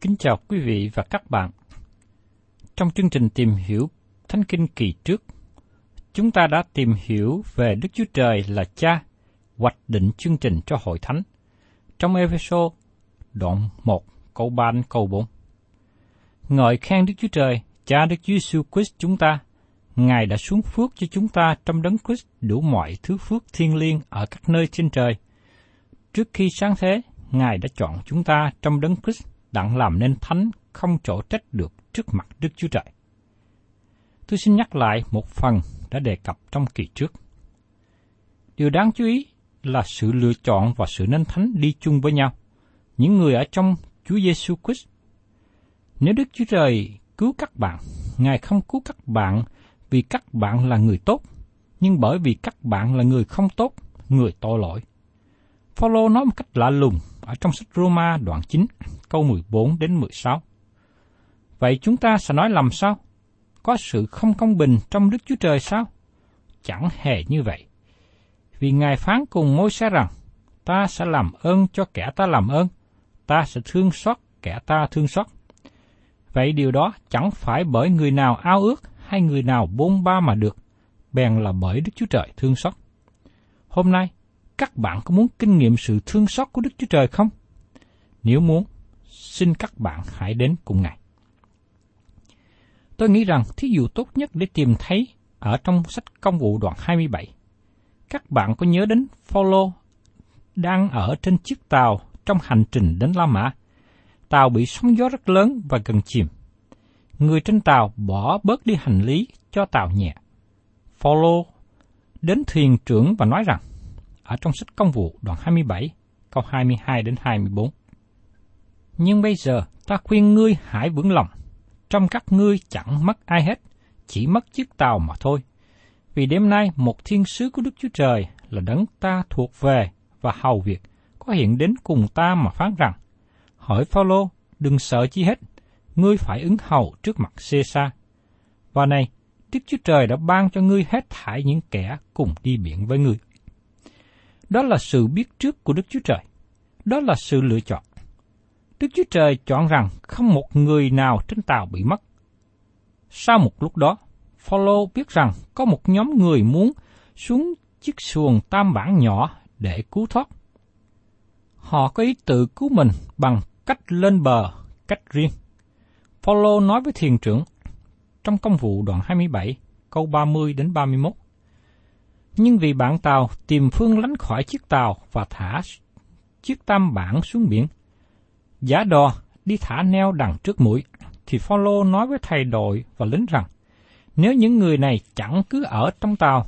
Kính chào quý vị và các bạn. Trong chương trình tìm hiểu Thánh Kinh kỳ trước, chúng ta đã tìm hiểu về Đức Chúa Trời là Cha, hoạch định chương trình cho hội thánh. Trong Ephesos đoạn 1 câu 3 đến câu 4. Ngợi khen Đức Chúa Trời, Cha Đức Chúa Jesus Christ chúng ta, Ngài đã xuống phước cho chúng ta trong đấng Christ đủ mọi thứ phước thiên liêng ở các nơi trên trời. Trước khi sáng thế, Ngài đã chọn chúng ta trong đấng Christ đặng làm nên thánh không chỗ trách được trước mặt Đức Chúa Trời. Tôi xin nhắc lại một phần đã đề cập trong kỳ trước. Điều đáng chú ý là sự lựa chọn và sự nên thánh đi chung với nhau. Những người ở trong Chúa Giêsu Christ. Nếu Đức Chúa Trời cứu các bạn, Ngài không cứu các bạn vì các bạn là người tốt, nhưng bởi vì các bạn là người không tốt, người tội lỗi. Phaolô nói một cách lạ lùng ở trong sách Roma đoạn 9, câu 14 đến 16. Vậy chúng ta sẽ nói làm sao? Có sự không công bình trong Đức Chúa Trời sao? Chẳng hề như vậy. Vì Ngài phán cùng môi xe rằng, ta sẽ làm ơn cho kẻ ta làm ơn, ta sẽ thương xót kẻ ta thương xót. Vậy điều đó chẳng phải bởi người nào ao ước hay người nào bôn ba mà được, bèn là bởi Đức Chúa Trời thương xót. Hôm nay, các bạn có muốn kinh nghiệm sự thương xót của Đức Chúa Trời không? Nếu muốn, xin các bạn hãy đến cùng Ngài. Tôi nghĩ rằng thí dụ tốt nhất để tìm thấy ở trong sách công vụ đoạn 27. Các bạn có nhớ đến Phaolô đang ở trên chiếc tàu trong hành trình đến La Mã. Tàu bị sóng gió rất lớn và gần chìm. Người trên tàu bỏ bớt đi hành lý cho tàu nhẹ. Phaolô đến thuyền trưởng và nói rằng, ở trong sách công vụ đoạn 27, câu 22 đến 24. Nhưng bây giờ ta khuyên ngươi hãy vững lòng, trong các ngươi chẳng mất ai hết, chỉ mất chiếc tàu mà thôi. Vì đêm nay một thiên sứ của Đức Chúa Trời là đấng ta thuộc về và hầu việc có hiện đến cùng ta mà phán rằng, hỏi Phaolô đừng sợ chi hết, ngươi phải ứng hầu trước mặt Caesar. Và này, Đức Chúa Trời đã ban cho ngươi hết thải những kẻ cùng đi biển với ngươi. Đó là sự biết trước của Đức Chúa Trời. Đó là sự lựa chọn. Đức Chúa Trời chọn rằng không một người nào trên tàu bị mất. Sau một lúc đó, Phaolô biết rằng có một nhóm người muốn xuống chiếc xuồng tam bản nhỏ để cứu thoát. Họ có ý tự cứu mình bằng cách lên bờ, cách riêng. Phaolô nói với thiền trưởng trong công vụ đoạn 27, câu 30 đến 31. Nhưng vì bạn tàu tìm phương lánh khỏi chiếc tàu và thả chiếc tam bản xuống biển, giả đò đi thả neo đằng trước mũi, thì Phaolô nói với thầy đội và lính rằng, nếu những người này chẳng cứ ở trong tàu,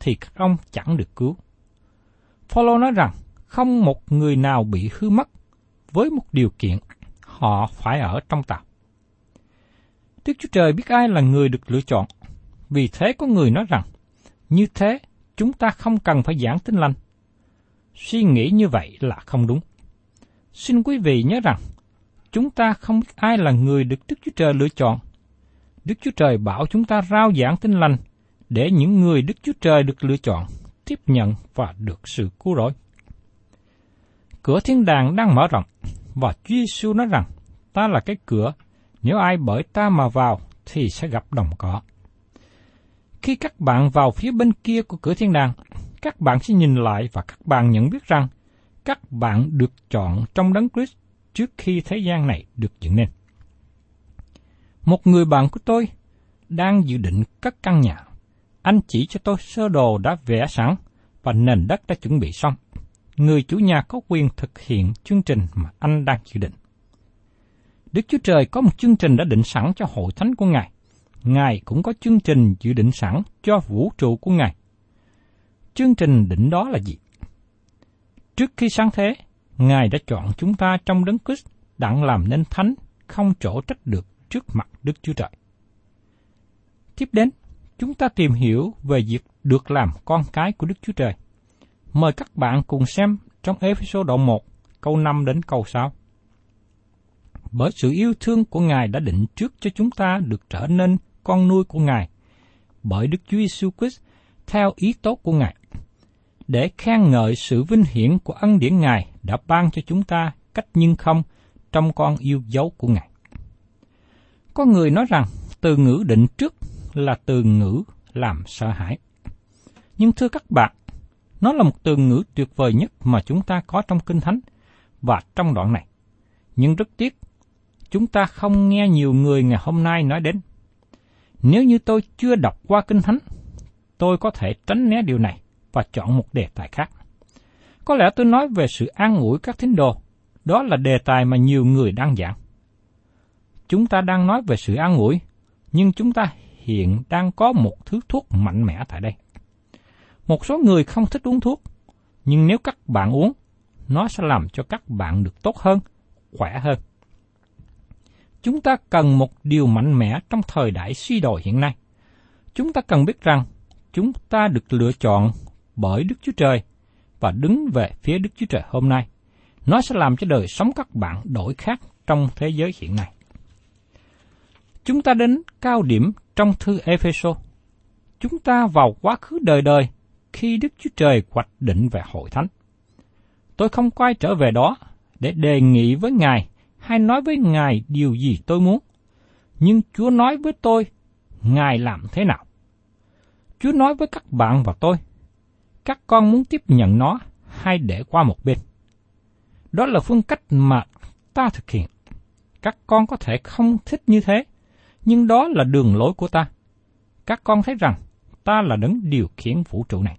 thì các ông chẳng được cứu. Phaolô nói rằng, không một người nào bị hư mất với một điều kiện họ phải ở trong tàu. Đức Chúa Trời biết ai là người được lựa chọn. Vì thế có người nói rằng, như thế chúng ta không cần phải giảng tin lành. Suy nghĩ như vậy là không đúng. Xin quý vị nhớ rằng, chúng ta không biết ai là người được Đức Chúa Trời lựa chọn. Đức Chúa Trời bảo chúng ta rao giảng tin lành để những người Đức Chúa Trời được lựa chọn tiếp nhận và được sự cứu rỗi. Cửa thiên đàng đang mở rộng và Chúa Giêsu nói rằng ta là cái cửa nếu ai bởi ta mà vào thì sẽ gặp đồng cỏ. Khi các bạn vào phía bên kia của cửa thiên đàng, các bạn sẽ nhìn lại và các bạn nhận biết rằng các bạn được chọn trong đấng Christ trước khi thế gian này được dựng nên. Một người bạn của tôi đang dự định cất căn nhà. Anh chỉ cho tôi sơ đồ đã vẽ sẵn và nền đất đã chuẩn bị xong. Người chủ nhà có quyền thực hiện chương trình mà anh đang dự định. Đức Chúa Trời có một chương trình đã định sẵn cho hội thánh của Ngài. Ngài cũng có chương trình dự định sẵn cho vũ trụ của Ngài. Chương trình định đó là gì? Trước khi sáng thế, Ngài đã chọn chúng ta trong đấng Christ đặng làm nên thánh, không chỗ trách được trước mặt Đức Chúa Trời. Tiếp đến, chúng ta tìm hiểu về việc được làm con cái của Đức Chúa Trời. Mời các bạn cùng xem trong Ephesos đoạn 1, câu 5 đến câu 6 bởi sự yêu thương của Ngài đã định trước cho chúng ta được trở nên con nuôi của Ngài, bởi Đức Chúa Giêsu Christ theo ý tốt của Ngài, để khen ngợi sự vinh hiển của ân điển Ngài đã ban cho chúng ta cách nhưng không trong con yêu dấu của Ngài. Có người nói rằng từ ngữ định trước là từ ngữ làm sợ hãi. Nhưng thưa các bạn, nó là một từ ngữ tuyệt vời nhất mà chúng ta có trong Kinh Thánh và trong đoạn này. Nhưng rất tiếc, chúng ta không nghe nhiều người ngày hôm nay nói đến. Nếu như tôi chưa đọc qua Kinh Thánh, tôi có thể tránh né điều này và chọn một đề tài khác. Có lẽ tôi nói về sự an ủi các tín đồ, đó là đề tài mà nhiều người đang giảng. Chúng ta đang nói về sự an ủi, nhưng chúng ta hiện đang có một thứ thuốc mạnh mẽ tại đây. Một số người không thích uống thuốc, nhưng nếu các bạn uống, nó sẽ làm cho các bạn được tốt hơn, khỏe hơn. Chúng ta cần một điều mạnh mẽ trong thời đại suy đồi hiện nay. Chúng ta cần biết rằng chúng ta được lựa chọn bởi Đức Chúa Trời và đứng về phía Đức Chúa Trời hôm nay. Nó sẽ làm cho đời sống các bạn đổi khác trong thế giới hiện nay. Chúng ta đến cao điểm trong thư Ephesos. Chúng ta vào quá khứ đời đời khi Đức Chúa Trời hoạch định về hội thánh. Tôi không quay trở về đó để đề nghị với Ngài hay nói với Ngài điều gì tôi muốn. Nhưng Chúa nói với tôi, Ngài làm thế nào? Chúa nói với các bạn và tôi, các con muốn tiếp nhận nó hay để qua một bên. Đó là phương cách mà ta thực hiện. Các con có thể không thích như thế, nhưng đó là đường lối của ta. Các con thấy rằng ta là đấng điều khiển vũ trụ này.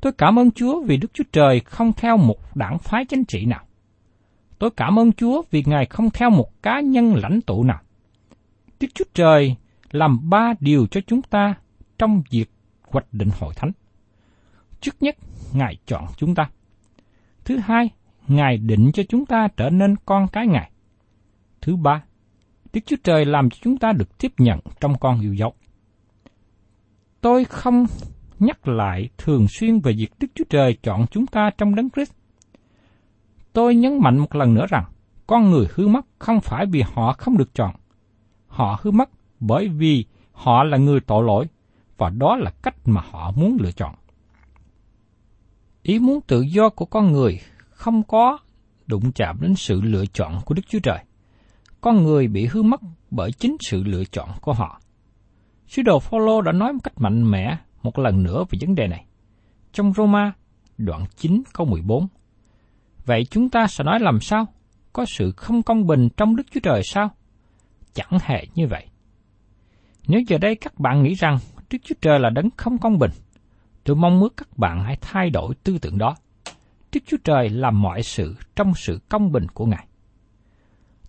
Tôi cảm ơn Chúa vì Đức Chúa Trời không theo một đảng phái chính trị nào. Tôi cảm ơn Chúa vì Ngài không theo một cá nhân lãnh tụ nào. Đức Chúa Trời làm ba điều cho chúng ta trong việc hoạch định hội thánh. Trước nhất, Ngài chọn chúng ta. Thứ hai, Ngài định cho chúng ta trở nên con cái Ngài. Thứ ba, Đức Chúa Trời làm cho chúng ta được tiếp nhận trong con yêu dấu. Tôi không nhắc lại thường xuyên về việc Đức Chúa Trời chọn chúng ta trong đấng Christ Tôi nhấn mạnh một lần nữa rằng, con người hư mất không phải vì họ không được chọn. Họ hư mất bởi vì họ là người tội lỗi, và đó là cách mà họ muốn lựa chọn. Ý muốn tự do của con người không có đụng chạm đến sự lựa chọn của Đức Chúa Trời. Con người bị hư mất bởi chính sự lựa chọn của họ. Sứ đồ Phaolô đã nói một cách mạnh mẽ một lần nữa về vấn đề này. Trong Roma, đoạn 9 câu 14, Vậy chúng ta sẽ nói làm sao? Có sự không công bình trong Đức Chúa Trời sao? chẳng hề như vậy. Nếu giờ đây các bạn nghĩ rằng Đức Chúa Trời là đấng không công bình, tôi mong muốn các bạn hãy thay đổi tư tưởng đó. Đức Chúa Trời làm mọi sự trong sự công bình của Ngài.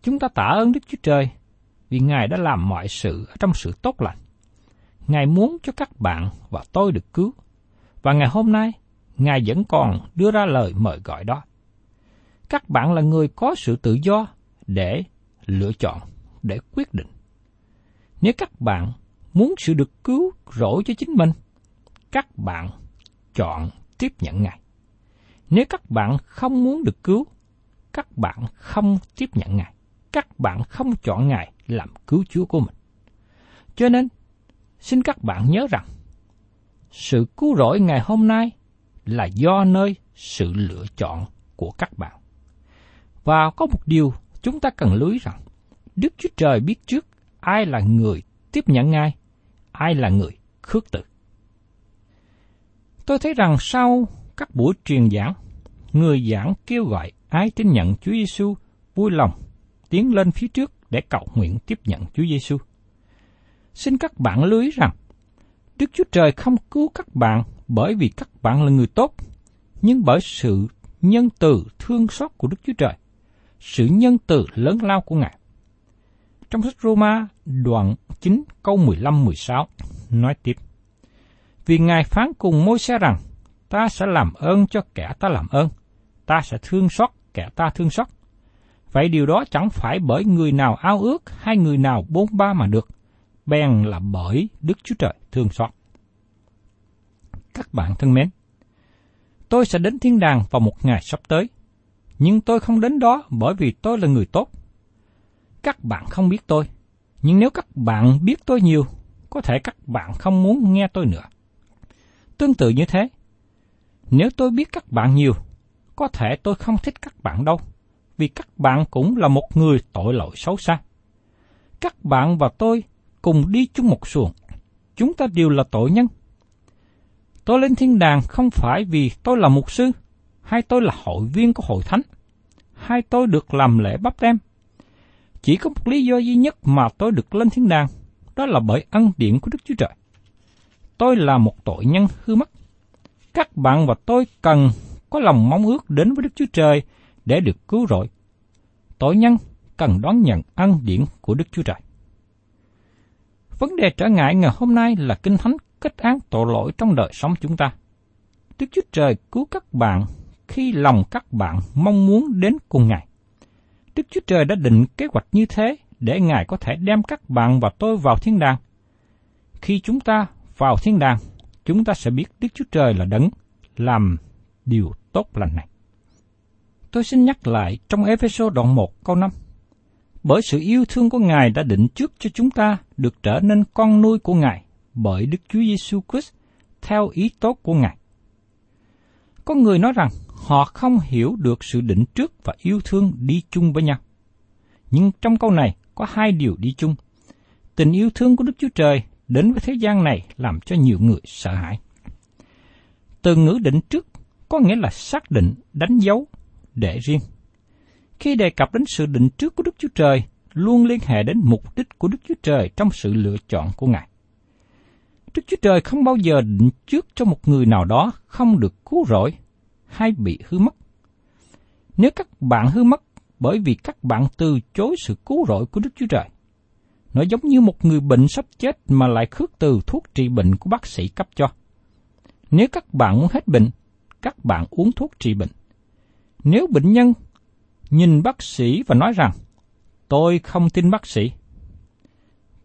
Chúng ta tạ ơn Đức Chúa Trời vì Ngài đã làm mọi sự trong sự tốt lành. Ngài muốn cho các bạn và tôi được cứu. Và ngày hôm nay, Ngài vẫn còn đưa ra lời mời gọi đó. Các bạn là người có sự tự do để lựa chọn, để quyết định. Nếu các bạn muốn sự được cứu rỗi cho chính mình, các bạn chọn tiếp nhận Ngài. Nếu các bạn không muốn được cứu, các bạn không tiếp nhận Ngài. Các bạn không chọn Ngài làm cứu Chúa của mình. Cho nên, xin các bạn nhớ rằng, sự cứu rỗi ngày hôm nay là do nơi sự lựa chọn của các bạn. Và có một điều chúng ta cần lưu ý rằng, Đức Chúa Trời biết trước ai là người tiếp nhận ngay, ai là người khước từ. Tôi thấy rằng sau các buổi truyền giảng, người giảng kêu gọi ai tin nhận Chúa Giêsu vui lòng tiến lên phía trước để cầu nguyện tiếp nhận Chúa Giêsu. Xin các bạn lưu ý rằng, Đức Chúa Trời không cứu các bạn bởi vì các bạn là người tốt, nhưng bởi sự nhân từ thương xót của Đức Chúa Trời, sự nhân từ lớn lao của Ngài. Trong sách Roma đoạn 9 câu 15-16 nói tiếp. Vì Ngài phán cùng môi xe rằng, ta sẽ làm ơn cho kẻ ta làm ơn, ta sẽ thương xót kẻ ta thương xót. Vậy điều đó chẳng phải bởi người nào ao ước hay người nào bốn ba mà được, bèn là bởi Đức Chúa Trời thương xót. Các bạn thân mến, tôi sẽ đến thiên đàng vào một ngày sắp tới, nhưng tôi không đến đó bởi vì tôi là người tốt. Các bạn không biết tôi, nhưng nếu các bạn biết tôi nhiều, có thể các bạn không muốn nghe tôi nữa. Tương tự như thế, nếu tôi biết các bạn nhiều, có thể tôi không thích các bạn đâu, vì các bạn cũng là một người tội lỗi xấu xa. Các bạn và tôi cùng đi chung một xuồng, chúng ta đều là tội nhân. Tôi lên thiên đàng không phải vì tôi là mục sư, hay tôi là hội viên của hội thánh, hay tôi được làm lễ bắp tem. Chỉ có một lý do duy nhất mà tôi được lên thiên đàng, đó là bởi ân điển của Đức Chúa Trời. Tôi là một tội nhân hư mất. Các bạn và tôi cần có lòng mong ước đến với Đức Chúa Trời để được cứu rỗi. Tội nhân cần đón nhận ân điển của Đức Chúa Trời. Vấn đề trở ngại ngày hôm nay là Kinh Thánh kết án tội lỗi trong đời sống chúng ta. Đức Chúa Trời cứu các bạn khi lòng các bạn mong muốn đến cùng Ngài. Đức Chúa Trời đã định kế hoạch như thế để Ngài có thể đem các bạn và tôi vào thiên đàng. Khi chúng ta vào thiên đàng, chúng ta sẽ biết Đức Chúa Trời là đấng làm điều tốt lành này. Tôi xin nhắc lại trong Ephesos đoạn 1 câu 5. Bởi sự yêu thương của Ngài đã định trước cho chúng ta được trở nên con nuôi của Ngài bởi Đức Chúa Giêsu Christ theo ý tốt của Ngài. Có người nói rằng họ không hiểu được sự định trước và yêu thương đi chung với nhau. Nhưng trong câu này có hai điều đi chung. Tình yêu thương của Đức Chúa Trời đến với thế gian này làm cho nhiều người sợ hãi. Từ ngữ định trước có nghĩa là xác định, đánh dấu, để riêng. Khi đề cập đến sự định trước của Đức Chúa Trời, luôn liên hệ đến mục đích của Đức Chúa Trời trong sự lựa chọn của Ngài. Đức Chúa Trời không bao giờ định trước cho một người nào đó không được cứu rỗi hay bị hư mất. Nếu các bạn hư mất bởi vì các bạn từ chối sự cứu rỗi của Đức Chúa Trời, nó giống như một người bệnh sắp chết mà lại khước từ thuốc trị bệnh của bác sĩ cấp cho. Nếu các bạn muốn hết bệnh, các bạn uống thuốc trị bệnh. Nếu bệnh nhân nhìn bác sĩ và nói rằng, tôi không tin bác sĩ,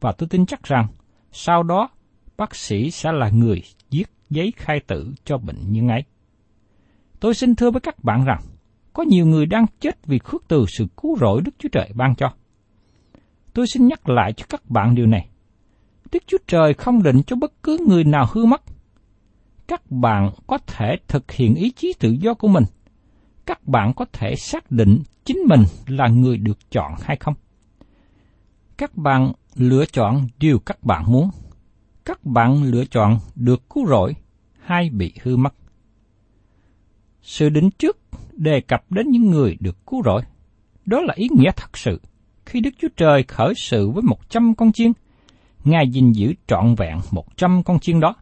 và tôi tin chắc rằng sau đó bác sĩ sẽ là người viết giấy khai tử cho bệnh nhân ấy. Tôi xin thưa với các bạn rằng, có nhiều người đang chết vì khước từ sự cứu rỗi Đức Chúa Trời ban cho. Tôi xin nhắc lại cho các bạn điều này. Đức Chúa Trời không định cho bất cứ người nào hư mất. Các bạn có thể thực hiện ý chí tự do của mình. Các bạn có thể xác định chính mình là người được chọn hay không. Các bạn lựa chọn điều các bạn muốn. Các bạn lựa chọn được cứu rỗi hay bị hư mất. Sự định trước đề cập đến những người được cứu rỗi. Đó là ý nghĩa thật sự khi Đức Chúa Trời khởi sự với một trăm con chiên, Ngài gìn giữ trọn vẹn một trăm con chiên đó.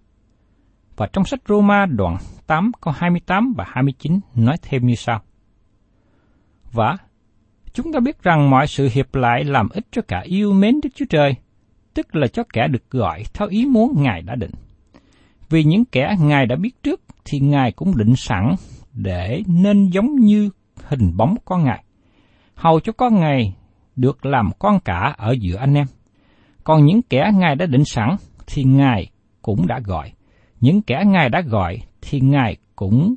Và trong sách Roma đoạn 8 câu 28 và 29 nói thêm như sau. Và chúng ta biết rằng mọi sự hiệp lại làm ích cho cả yêu mến Đức Chúa Trời, tức là cho kẻ được gọi theo ý muốn Ngài đã định. Vì những kẻ Ngài đã biết trước thì Ngài cũng định sẵn để nên giống như hình bóng con Ngài, hầu cho con Ngài được làm con cả ở giữa anh em. Còn những kẻ Ngài đã định sẵn thì Ngài cũng đã gọi. Những kẻ Ngài đã gọi thì Ngài cũng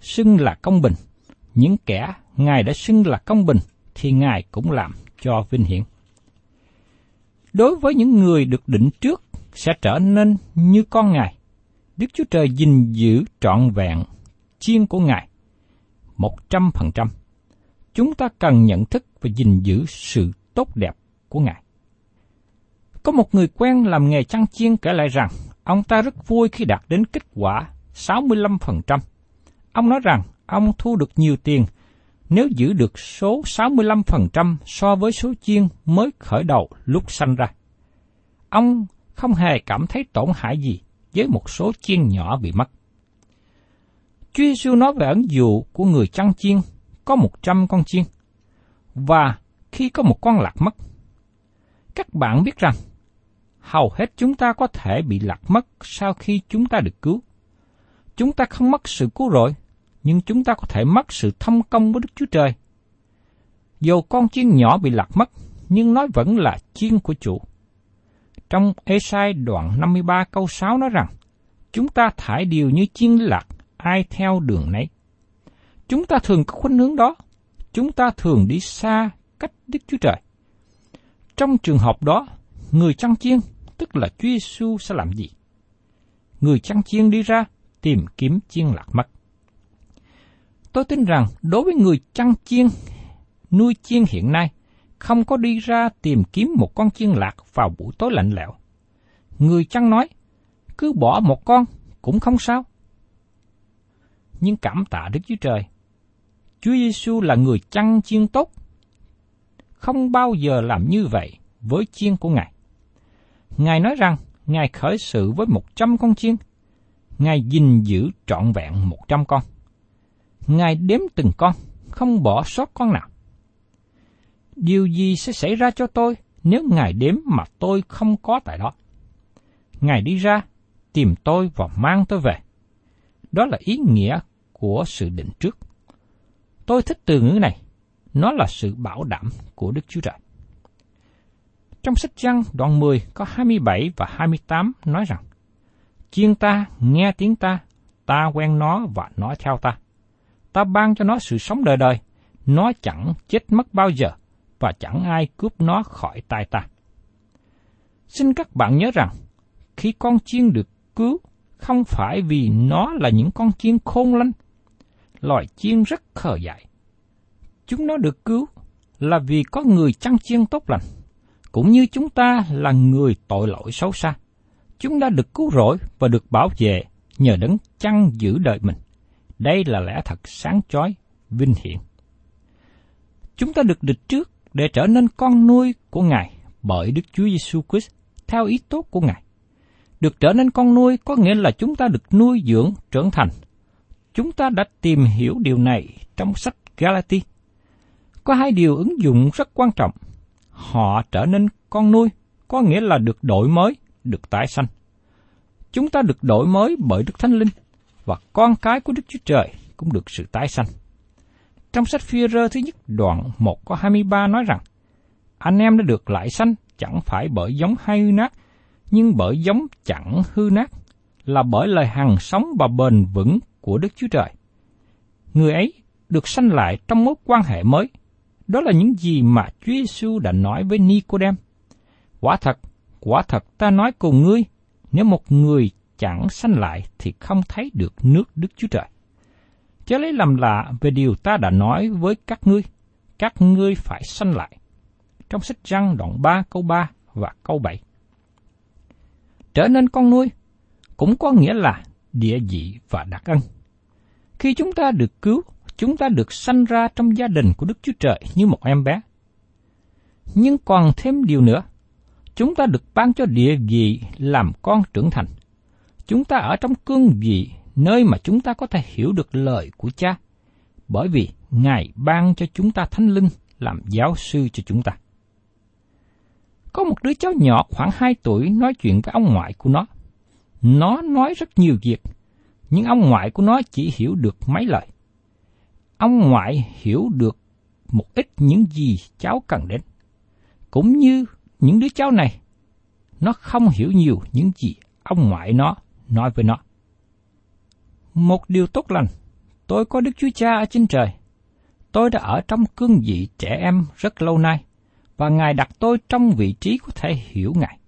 xưng là công bình. Những kẻ Ngài đã xưng là công bình thì Ngài cũng làm cho vinh hiển. Đối với những người được định trước sẽ trở nên như con Ngài, Đức Chúa Trời gìn giữ trọn vẹn chiên của Ngài một trăm phần trăm. Chúng ta cần nhận thức và gìn giữ sự tốt đẹp của Ngài. Có một người quen làm nghề chăn chiên kể lại rằng, ông ta rất vui khi đạt đến kết quả 65%. Ông nói rằng ông thu được nhiều tiền nếu giữ được số 65% so với số chiên mới khởi đầu lúc sanh ra. Ông không hề cảm thấy tổn hại gì với một số chiên nhỏ bị mất. Chúa Giêsu nói về ẩn dụ của người chăn chiên có một trăm con chiên, và khi có một con lạc mất. Các bạn biết rằng, hầu hết chúng ta có thể bị lạc mất sau khi chúng ta được cứu. Chúng ta không mất sự cứu rỗi, nhưng chúng ta có thể mất sự thông công với Đức Chúa Trời. Dù con chiên nhỏ bị lạc mất, nhưng nó vẫn là chiên của chủ. Trong Esai đoạn 53 câu 6 nói rằng, chúng ta thải điều như chiên lạc, ai theo đường nấy. Chúng ta thường có khuynh hướng đó. Chúng ta thường đi xa cách Đức Chúa Trời. Trong trường hợp đó, người chăn chiên, tức là Chúa Giêsu sẽ làm gì? Người chăn chiên đi ra tìm kiếm chiên lạc mất. Tôi tin rằng đối với người chăn chiên, nuôi chiên hiện nay, không có đi ra tìm kiếm một con chiên lạc vào buổi tối lạnh lẽo. Người chăn nói, cứ bỏ một con cũng không sao. Nhưng cảm tạ Đức Chúa Trời, Chúa Giêsu là người chăn chiên tốt, không bao giờ làm như vậy với chiên của Ngài. Ngài nói rằng Ngài khởi sự với một trăm con chiên, Ngài gìn giữ trọn vẹn một trăm con. Ngài đếm từng con, không bỏ sót con nào. Điều gì sẽ xảy ra cho tôi nếu Ngài đếm mà tôi không có tại đó? Ngài đi ra, tìm tôi và mang tôi về. Đó là ý nghĩa của sự định trước. Tôi thích từ ngữ này. Nó là sự bảo đảm của Đức Chúa Trời. Trong sách Giăng đoạn 10 có 27 và 28 nói rằng, Chiên ta nghe tiếng ta, ta quen nó và nó theo ta. Ta ban cho nó sự sống đời đời, nó chẳng chết mất bao giờ, và chẳng ai cướp nó khỏi tay ta. Xin các bạn nhớ rằng, khi con chiên được cứu, không phải vì nó là những con chiên khôn lanh. Loài chiên rất khờ dại. Chúng nó được cứu là vì có người chăn chiên tốt lành, cũng như chúng ta là người tội lỗi xấu xa. Chúng đã được cứu rỗi và được bảo vệ nhờ đấng chăn giữ đời mình. Đây là lẽ thật sáng chói, vinh hiển. Chúng ta được địch trước để trở nên con nuôi của Ngài bởi Đức Chúa Giêsu Christ theo ý tốt của Ngài. Được trở nên con nuôi có nghĩa là chúng ta được nuôi dưỡng trưởng thành. Chúng ta đã tìm hiểu điều này trong sách Galati. Có hai điều ứng dụng rất quan trọng. Họ trở nên con nuôi, có nghĩa là được đổi mới, được tái sanh. Chúng ta được đổi mới bởi Đức Thánh Linh, và con cái của Đức Chúa Trời cũng được sự tái sanh. Trong sách phi rơ thứ nhất đoạn 1 có 23 nói rằng, anh em đã được lại sanh chẳng phải bởi giống hay hư nát, nhưng bởi giống chẳng hư nát, là bởi lời hằng sống và bền vững của Đức Chúa Trời. Người ấy được sanh lại trong mối quan hệ mới. Đó là những gì mà Chúa Giêsu đã nói với Nicodem. Quả thật, quả thật ta nói cùng ngươi, nếu một người chẳng sanh lại thì không thấy được nước Đức Chúa Trời. Chớ lấy làm lạ về điều ta đã nói với các ngươi, các ngươi phải sanh lại. Trong sách răng đoạn 3 câu 3 và câu 7. Trở nên con nuôi cũng có nghĩa là địa vị và đặc ân. Khi chúng ta được cứu, chúng ta được sanh ra trong gia đình của Đức Chúa Trời như một em bé. Nhưng còn thêm điều nữa, chúng ta được ban cho địa vị làm con trưởng thành. Chúng ta ở trong cương vị nơi mà chúng ta có thể hiểu được lời của cha, bởi vì Ngài ban cho chúng ta thánh linh làm giáo sư cho chúng ta. Có một đứa cháu nhỏ khoảng 2 tuổi nói chuyện với ông ngoại của nó. Nó nói rất nhiều việc, nhưng ông ngoại của nó chỉ hiểu được mấy lời. Ông ngoại hiểu được một ít những gì cháu cần đến. Cũng như những đứa cháu này, nó không hiểu nhiều những gì ông ngoại nó nói với nó. Một điều tốt lành, tôi có Đức Chúa Cha ở trên trời. Tôi đã ở trong cương vị trẻ em rất lâu nay, và Ngài đặt tôi trong vị trí có thể hiểu Ngài.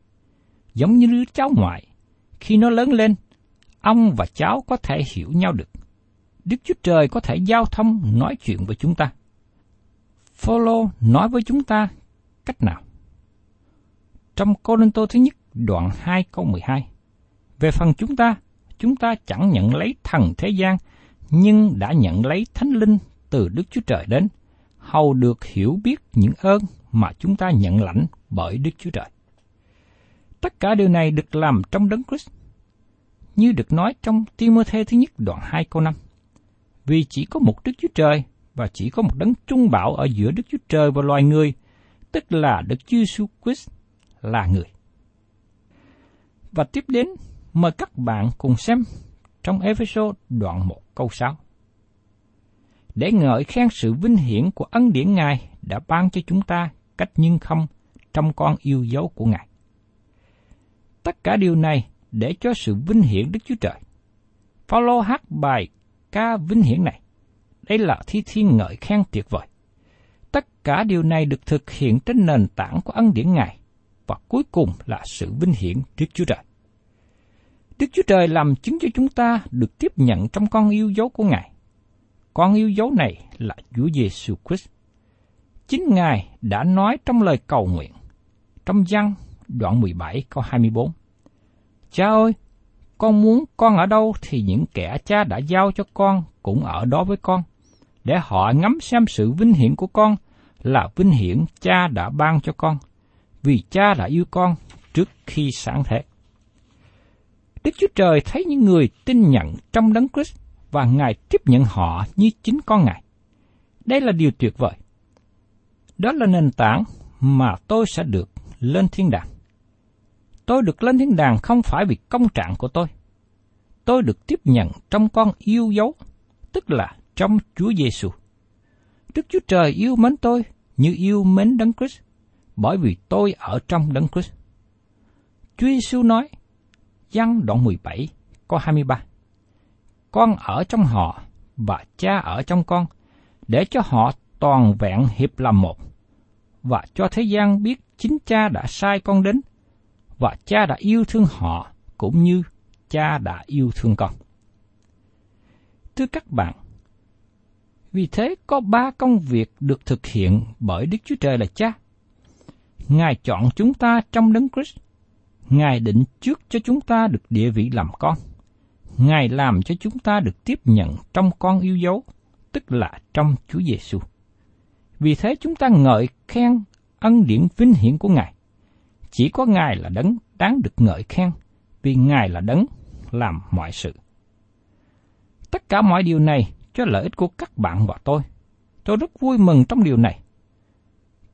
Giống như đứa cháu ngoại, khi nó lớn lên, ông và cháu có thể hiểu nhau được. Đức Chúa Trời có thể giao thông nói chuyện với chúng ta. Phaolô nói với chúng ta cách nào? Trong Cô Linh Tô thứ nhất đoạn 2 câu 12. Về phần chúng ta, chúng ta chẳng nhận lấy thần thế gian, nhưng đã nhận lấy thánh linh từ Đức Chúa Trời đến, hầu được hiểu biết những ơn mà chúng ta nhận lãnh bởi Đức Chúa Trời. Tất cả điều này được làm trong đấng Christ, như được nói trong Timôthê thứ nhất đoạn 2 câu 5. Vì chỉ có một Đức Chúa Trời và chỉ có một đấng trung bảo ở giữa Đức Chúa Trời và loài người, tức là Đức Chúa Jesus Christ là người. Và tiếp đến, mời các bạn cùng xem trong Ephesos đoạn 1 câu 6. Để ngợi khen sự vinh hiển của ân điển Ngài đã ban cho chúng ta cách nhưng không trong con yêu dấu của Ngài. Tất cả điều này để cho sự vinh hiển Đức Chúa Trời. Phaolô hát bài ca vinh hiển này. Đây là thi thiên ngợi khen tuyệt vời. Tất cả điều này được thực hiện trên nền tảng của ân điển Ngài, và cuối cùng là sự vinh hiển Đức Chúa Trời. Đức Chúa Trời làm chứng cho chúng ta được tiếp nhận trong con yêu dấu của Ngài. Con yêu dấu này là Chúa Giêsu Christ. Chính Ngài đã nói trong lời cầu nguyện, trong văn đoạn 17 câu 24. Cha ơi, con muốn con ở đâu thì những kẻ cha đã giao cho con cũng ở đó với con, để họ ngắm xem sự vinh hiển của con là vinh hiển cha đã ban cho con, vì cha đã yêu con trước khi sáng thế. Đức Chúa Trời thấy những người tin nhận trong đấng Christ và Ngài tiếp nhận họ như chính con Ngài. Đây là điều tuyệt vời. Đó là nền tảng mà tôi sẽ được lên thiên đàng. Tôi được lên thiên đàng không phải vì công trạng của tôi. Tôi được tiếp nhận trong con yêu dấu, tức là trong Chúa Giêsu. Đức Chúa Trời yêu mến tôi như yêu mến Đấng Christ, bởi vì tôi ở trong Đấng Christ. Chúa Giêsu nói, Giăng đoạn 17, câu 23. Con ở trong họ và cha ở trong con, để cho họ toàn vẹn hiệp làm một, và cho thế gian biết chính cha đã sai con đến, và cha đã yêu thương họ cũng như cha đã yêu thương con. Thưa các bạn, vì thế có ba công việc được thực hiện bởi Đức Chúa Trời là cha. Ngài chọn chúng ta trong đấng Christ. Ngài định trước cho chúng ta được địa vị làm con. Ngài làm cho chúng ta được tiếp nhận trong con yêu dấu, tức là trong Chúa Giêsu. Vì thế chúng ta ngợi khen ân điển vinh hiển của Ngài. Chỉ có Ngài là đấng đáng được ngợi khen, vì Ngài là đấng làm mọi sự. Tất cả mọi điều này cho lợi ích của các bạn và tôi. Tôi rất vui mừng trong điều này.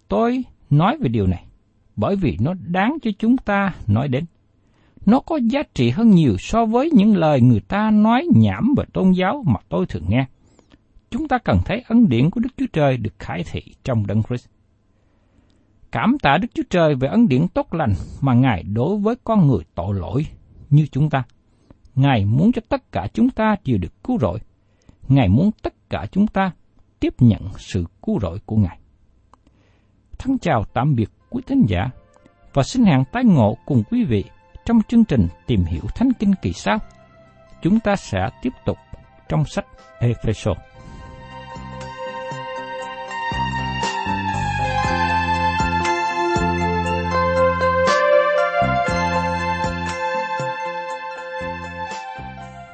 Tôi nói về điều này, bởi vì nó đáng cho chúng ta nói đến. Nó có giá trị hơn nhiều so với những lời người ta nói nhảm về tôn giáo mà tôi thường nghe. Chúng ta cần thấy ân điển của Đức Chúa Trời được khải thị trong Đấng Christ. Cảm tạ Đức Chúa Trời về ân điển tốt lành mà Ngài đối với con người tội lỗi như chúng ta. Ngài muốn cho tất cả chúng ta đều được cứu rỗi. Ngài muốn tất cả chúng ta tiếp nhận sự cứu rỗi của Ngài. Thân chào tạm biệt quý thính giả và xin hẹn tái ngộ cùng quý vị trong chương trình tìm hiểu Thánh Kinh kỳ sau. Chúng ta sẽ tiếp tục trong sách Ephesos.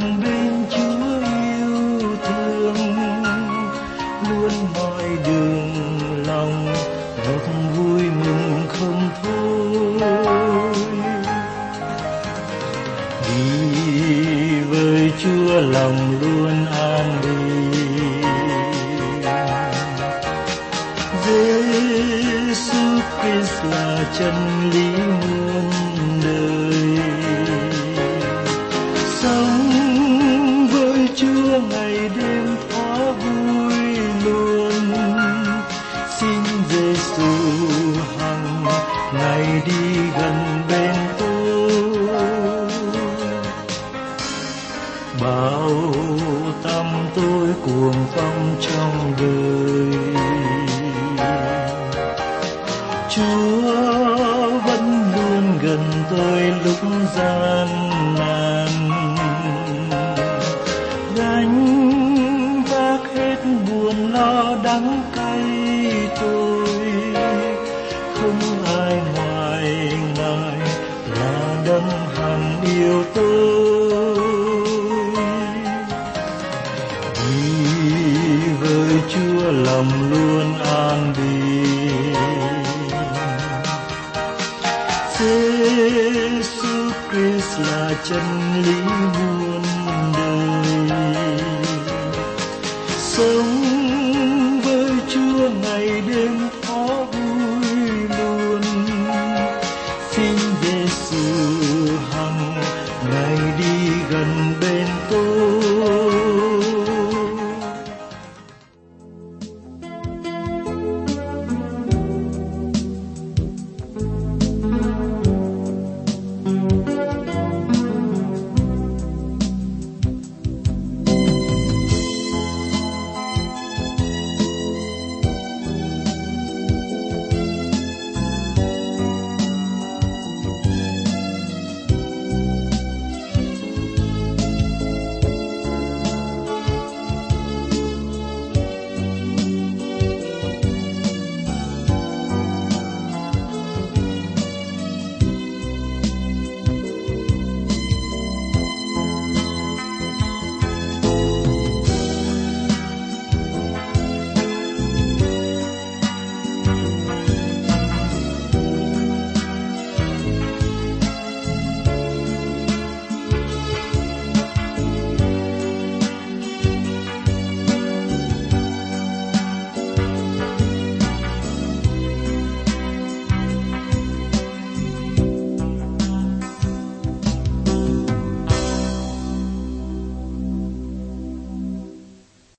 gần bên Chúa yêu thương, luôn mọi đường lòng một vui mừng không thôi. Đi với Chúa lòng luôn an bình. Giêsu Christ là chân lý muôn đời.